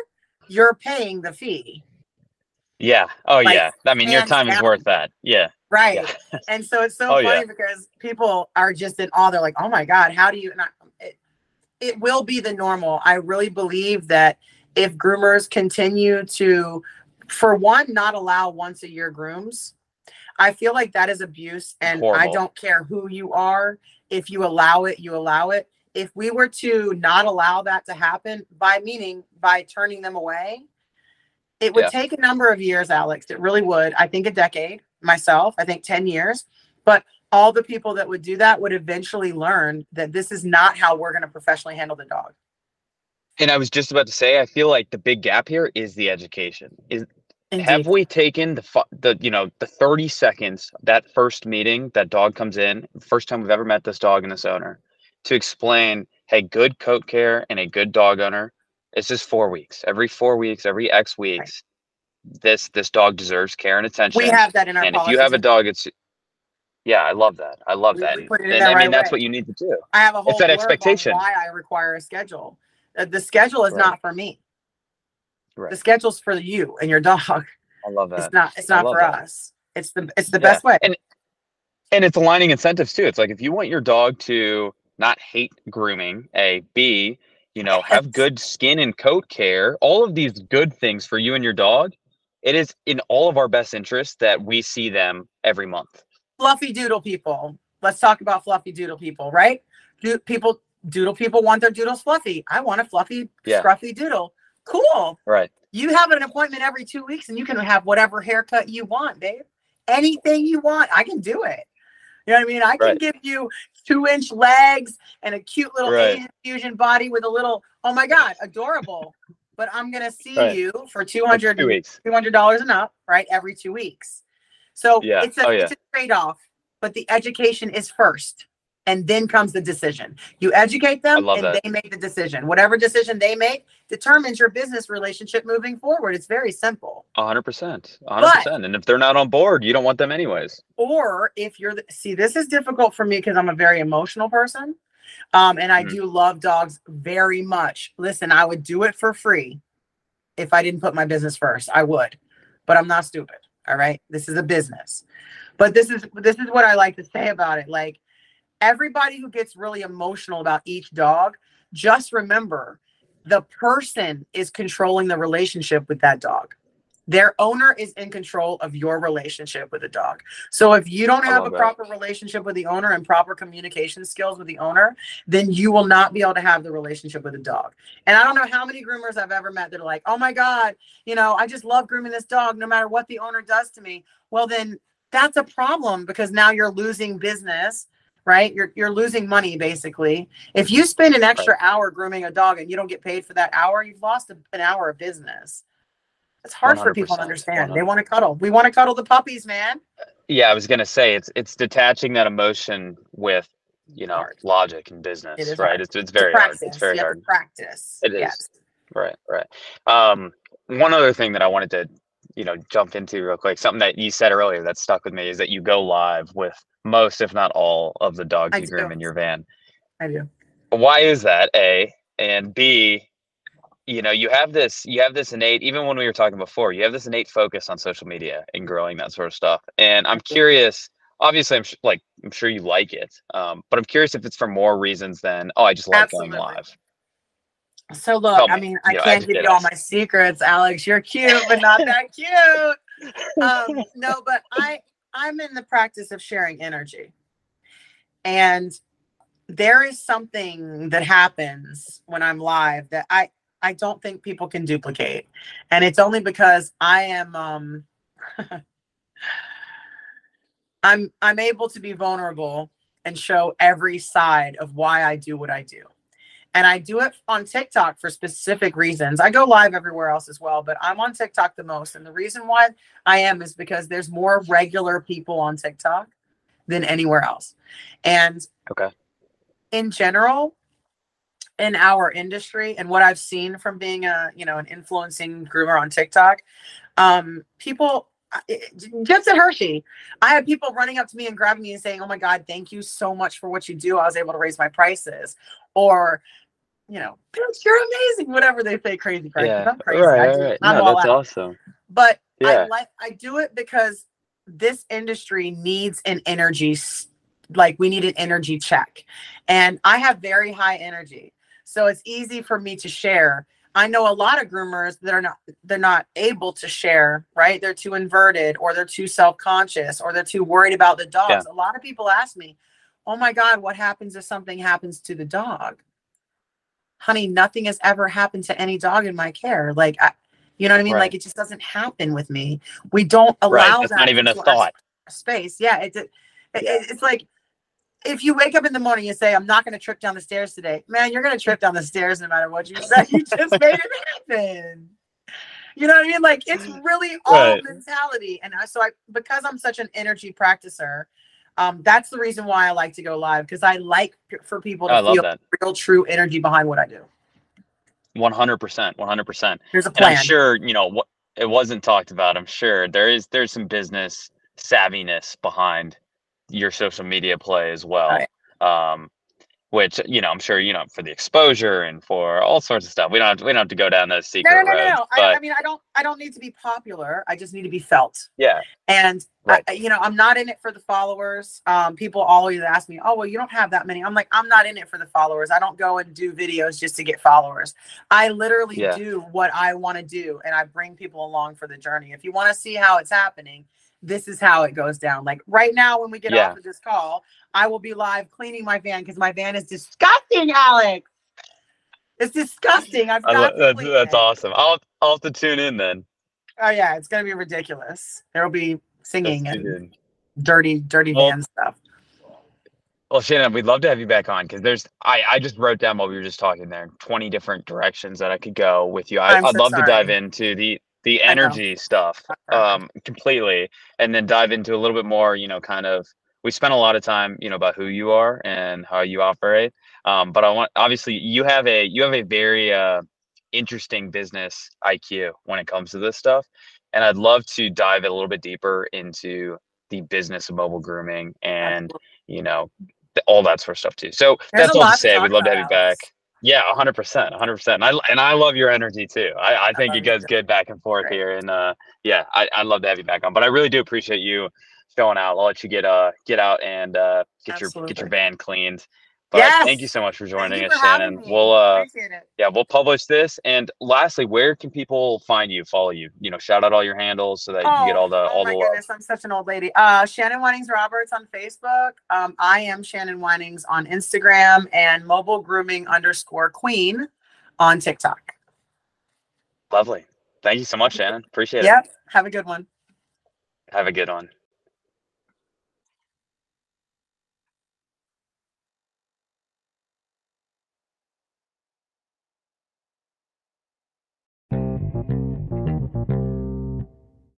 you're paying the fee. yeah. Oh, Like, yeah. I mean, your time is worth that. Yeah. Right. [LAUGHS] and so it's so Oh, funny yeah. because people are just in awe. They're like, oh my God, how do you not? It, it will be the normal. I really believe that if groomers continue to for one, not allow once a year grooms. I feel like that is abuse, and I don't care who you are. If you allow it, you allow it. If we were to not allow that to happen, by meaning by turning them away, it would Yeah. take a number of years, Alex. It really would. I think a decade myself, I think 10 years. But all the people that would do that would eventually learn that this is not how we're going to professionally handle the dog. And I was just about to say, I feel like the big gap here is the education. Is have we taken the the you know the 30 seconds that first meeting that dog comes in first time we've ever met this dog and this owner to explain hey good coat care and a good dog owner it's just four weeks every four weeks every x weeks this this dog deserves care and attention We have that in our and if you have a dog it's yeah i love that i love We- that we and, put it in and there i mean right that's what you need to do I have a whole It's that expectation. why I require a schedule. Uh, The schedule is Right. not for me. right The schedule's for you and your dog. i love that It's not. It's not for that. us. It's the. It's the Yeah. best way. And and it's aligning incentives too. It's like if you want your dog to not hate grooming, a B, you know, [LAUGHS] have good skin and coat care, all of these good things for you and your dog, it is in all of our best interests that we see them every month. fluffy doodle people. Let's talk about fluffy doodle people, right? Do people doodle people want their doodles fluffy? I want a fluffy, Yeah. scruffy doodle. Cool. Right. You have an appointment every two weeks and you can have whatever haircut you want, babe. Anything you want, I can do it. You know what I mean? I can Right. give you two inch legs and a cute little Right. Asian fusion body with a little, oh my God, adorable. but I'm going to see Right. you for Like 200 two weeks. two hundred dollars and up, right? Every two weeks. So Yeah. it's a Oh, yeah. it's a trade-off, but the education is first, and then comes the decision. You educate them, and that. they make the decision. Whatever decision they make determines your business relationship moving forward. It's very simple. Hundred percent. Hundred percent. And if they're not on board, you don't want them anyways. Or if you're the, see, this is difficult for me because I'm a very emotional person. Um, and I Mhm. do love dogs very much. Listen, I would do it for free if I didn't put my business first. I would, but I'm not stupid. All right. This is a business. But this is this is what I like to say about it. Like everybody who gets really emotional about each dog, just remember the person is controlling the relationship with that dog. Their owner is in control of your relationship with the dog. So if you don't have a that. proper relationship with the owner and proper communication skills with the owner, then you will not be able to have the relationship with the dog. And I don't know how many groomers I've ever met that are like, "Oh my god, you know, I just love grooming this dog no matter what the owner does to me." Well, then that's a problem because now you're losing business, right? You're you're losing money basically. If you spend an extra hour grooming a dog and you don't get paid for that hour, you've lost a, an hour of business. It's hard for people to 100%, understand. They want to cuddle. We want to cuddle the puppies, man. Yeah, I was gonna say it's it's detaching that emotion with you know hard. logic and business, is right? hard. It's it's very hard. It's very hard. practice. It is. Yes. Right, right. Um, one other thing that I wanted to, you know, jump into real quick, something that you said earlier that stuck with me is that you go live with most, if not all, of the dogs I you groom in your van. I do. Why is that? A and B. You know, you have this, you have this innate. Even when we were talking before, you have this innate focus on social media and growing that sort of stuff. And I'm curious. Obviously, I'm sh- like, I'm sure you like it, um, but I'm curious if it's for more reasons than oh, I just like Absolutely. going live. So look, Tell I me, mean, I you can't give you all my secrets, Alex. You're cute, but not that [LAUGHS] cute. Um, [LAUGHS] no, but I I'm in the practice of sharing energy. And there is something that happens when I'm live that I I don't think people can duplicate. And it's only because I am um [LAUGHS] I'm I'm able to be vulnerable and show every side of why I do what I do. And I do it on TikTok for specific reasons. I go live everywhere else as well, but I'm on TikTok the most. And the reason why I am is because there's more regular people on TikTok than anywhere else. And Okay. in general, in our industry and what I've seen from being a, you know, an influencing groomer on TikTok, um, people just at Hershey, I had people running up to me and grabbing me and saying, "Oh my God, thank you so much for what you do. I was able to raise my prices," or, you know, [LAUGHS] "Bitch, you're amazing." Whatever they say, crazy prices. Yeah, I'm crazy. right, right. I'm No, that's out. awesome. But I like I do it because this industry needs an energy like we need an energy check. And I have very high energy. So it's easy for me to share. I know a lot of groomers that are not they're not able to share, right? They're too inverted or they're too self-conscious or they're too worried about the dogs. Yeah. A lot of people ask me, "Oh my god, what happens if something happens to the dog?" Honey, nothing has ever happened to any dog in my care. Like I, you know what I mean? Right. Like it just doesn't happen with me. We don't allow Right. That not even a thought. space. Yeah, it's it, it- it's like if you wake up in the morning and say, "I'm not going to trip down the stairs today," man, you're going to trip down the stairs no matter what you say. You [LAUGHS] just made it happen. You know what I mean? Like it's really all Right. mentality, and I, so I because I'm such an energy practicer. Um, that's the reason why I like to go live because I like for people to feel that. real, true energy behind what I do. One hundred percent. One hundred percent. There's a And plan. I'm sure you know what it wasn't talked about. I'm sure there is there's some business savviness behind your social media play as well. Right. Um, which you know I'm sure you know for the exposure and for all sorts of stuff. We don't have to, we don't have to go down those secret No, no, no, no, roads. no. But I, I mean, I don't, I don't need to be popular. I just need to be felt. yeah, And Right. I, you know, I'm not in it for the followers. Um, people always ask me, "Oh, well, you don't have that many." I'm like, I'm not in it for the followers. I don't go and do videos just to get followers. I literally Yeah. do what I want to do, and I bring people along for the journey. If you want to see how it's happening, this is how it goes down. Like right now, when we get Yeah. off of this call, I will be live cleaning my van because my van is disgusting, Alex. It's disgusting. I've got that's that's awesome. I'll I'll have to tune in then. Oh yeah, it's gonna be ridiculous. There will be singing and dirty, dirty Well, van stuff. Well, Shannon, we'd love to have you back on because there's I I just wrote down while we were just talking there 20 different directions that I could go with you. I, I'd so love to dive into the the energy stuff um completely and then dive into a little bit more, you know, kind of we spent a lot of time, you know, about who you are and how you operate. Um, but I want obviously you have a you have a very uh interesting business IQ when it comes to this stuff. And I'd love to dive a little bit deeper into the business of mobile grooming and you know all that sort of stuff too. So There's that's all to say. We'd love to have you back. Yeah, hundred percent, hundred percent. And I and I love your energy too. I, I think love it you goes good back and forth Great. here. And uh, yeah, I I'd love to have you back on. But I really do appreciate you showing out. I'll let you get uh get out and uh get your get your van cleaned. But thank you so much for joining you us, Shannon. me. We'll uh Appreciate it. yeah, we'll publish this. And lastly, where can people find you, follow you? You know, shout out all your handles so that you can get all the oh all my the love. goodness, I'm such an old lady. Uh, Shannon Wynings Roberts on Facebook. Um, I am Shannon Wynings on Instagram and mobile grooming underscore queen on TikTok. Lovely. Thank you so much, Shannon. Appreciate it. Yep. Have a good one. Have a good one.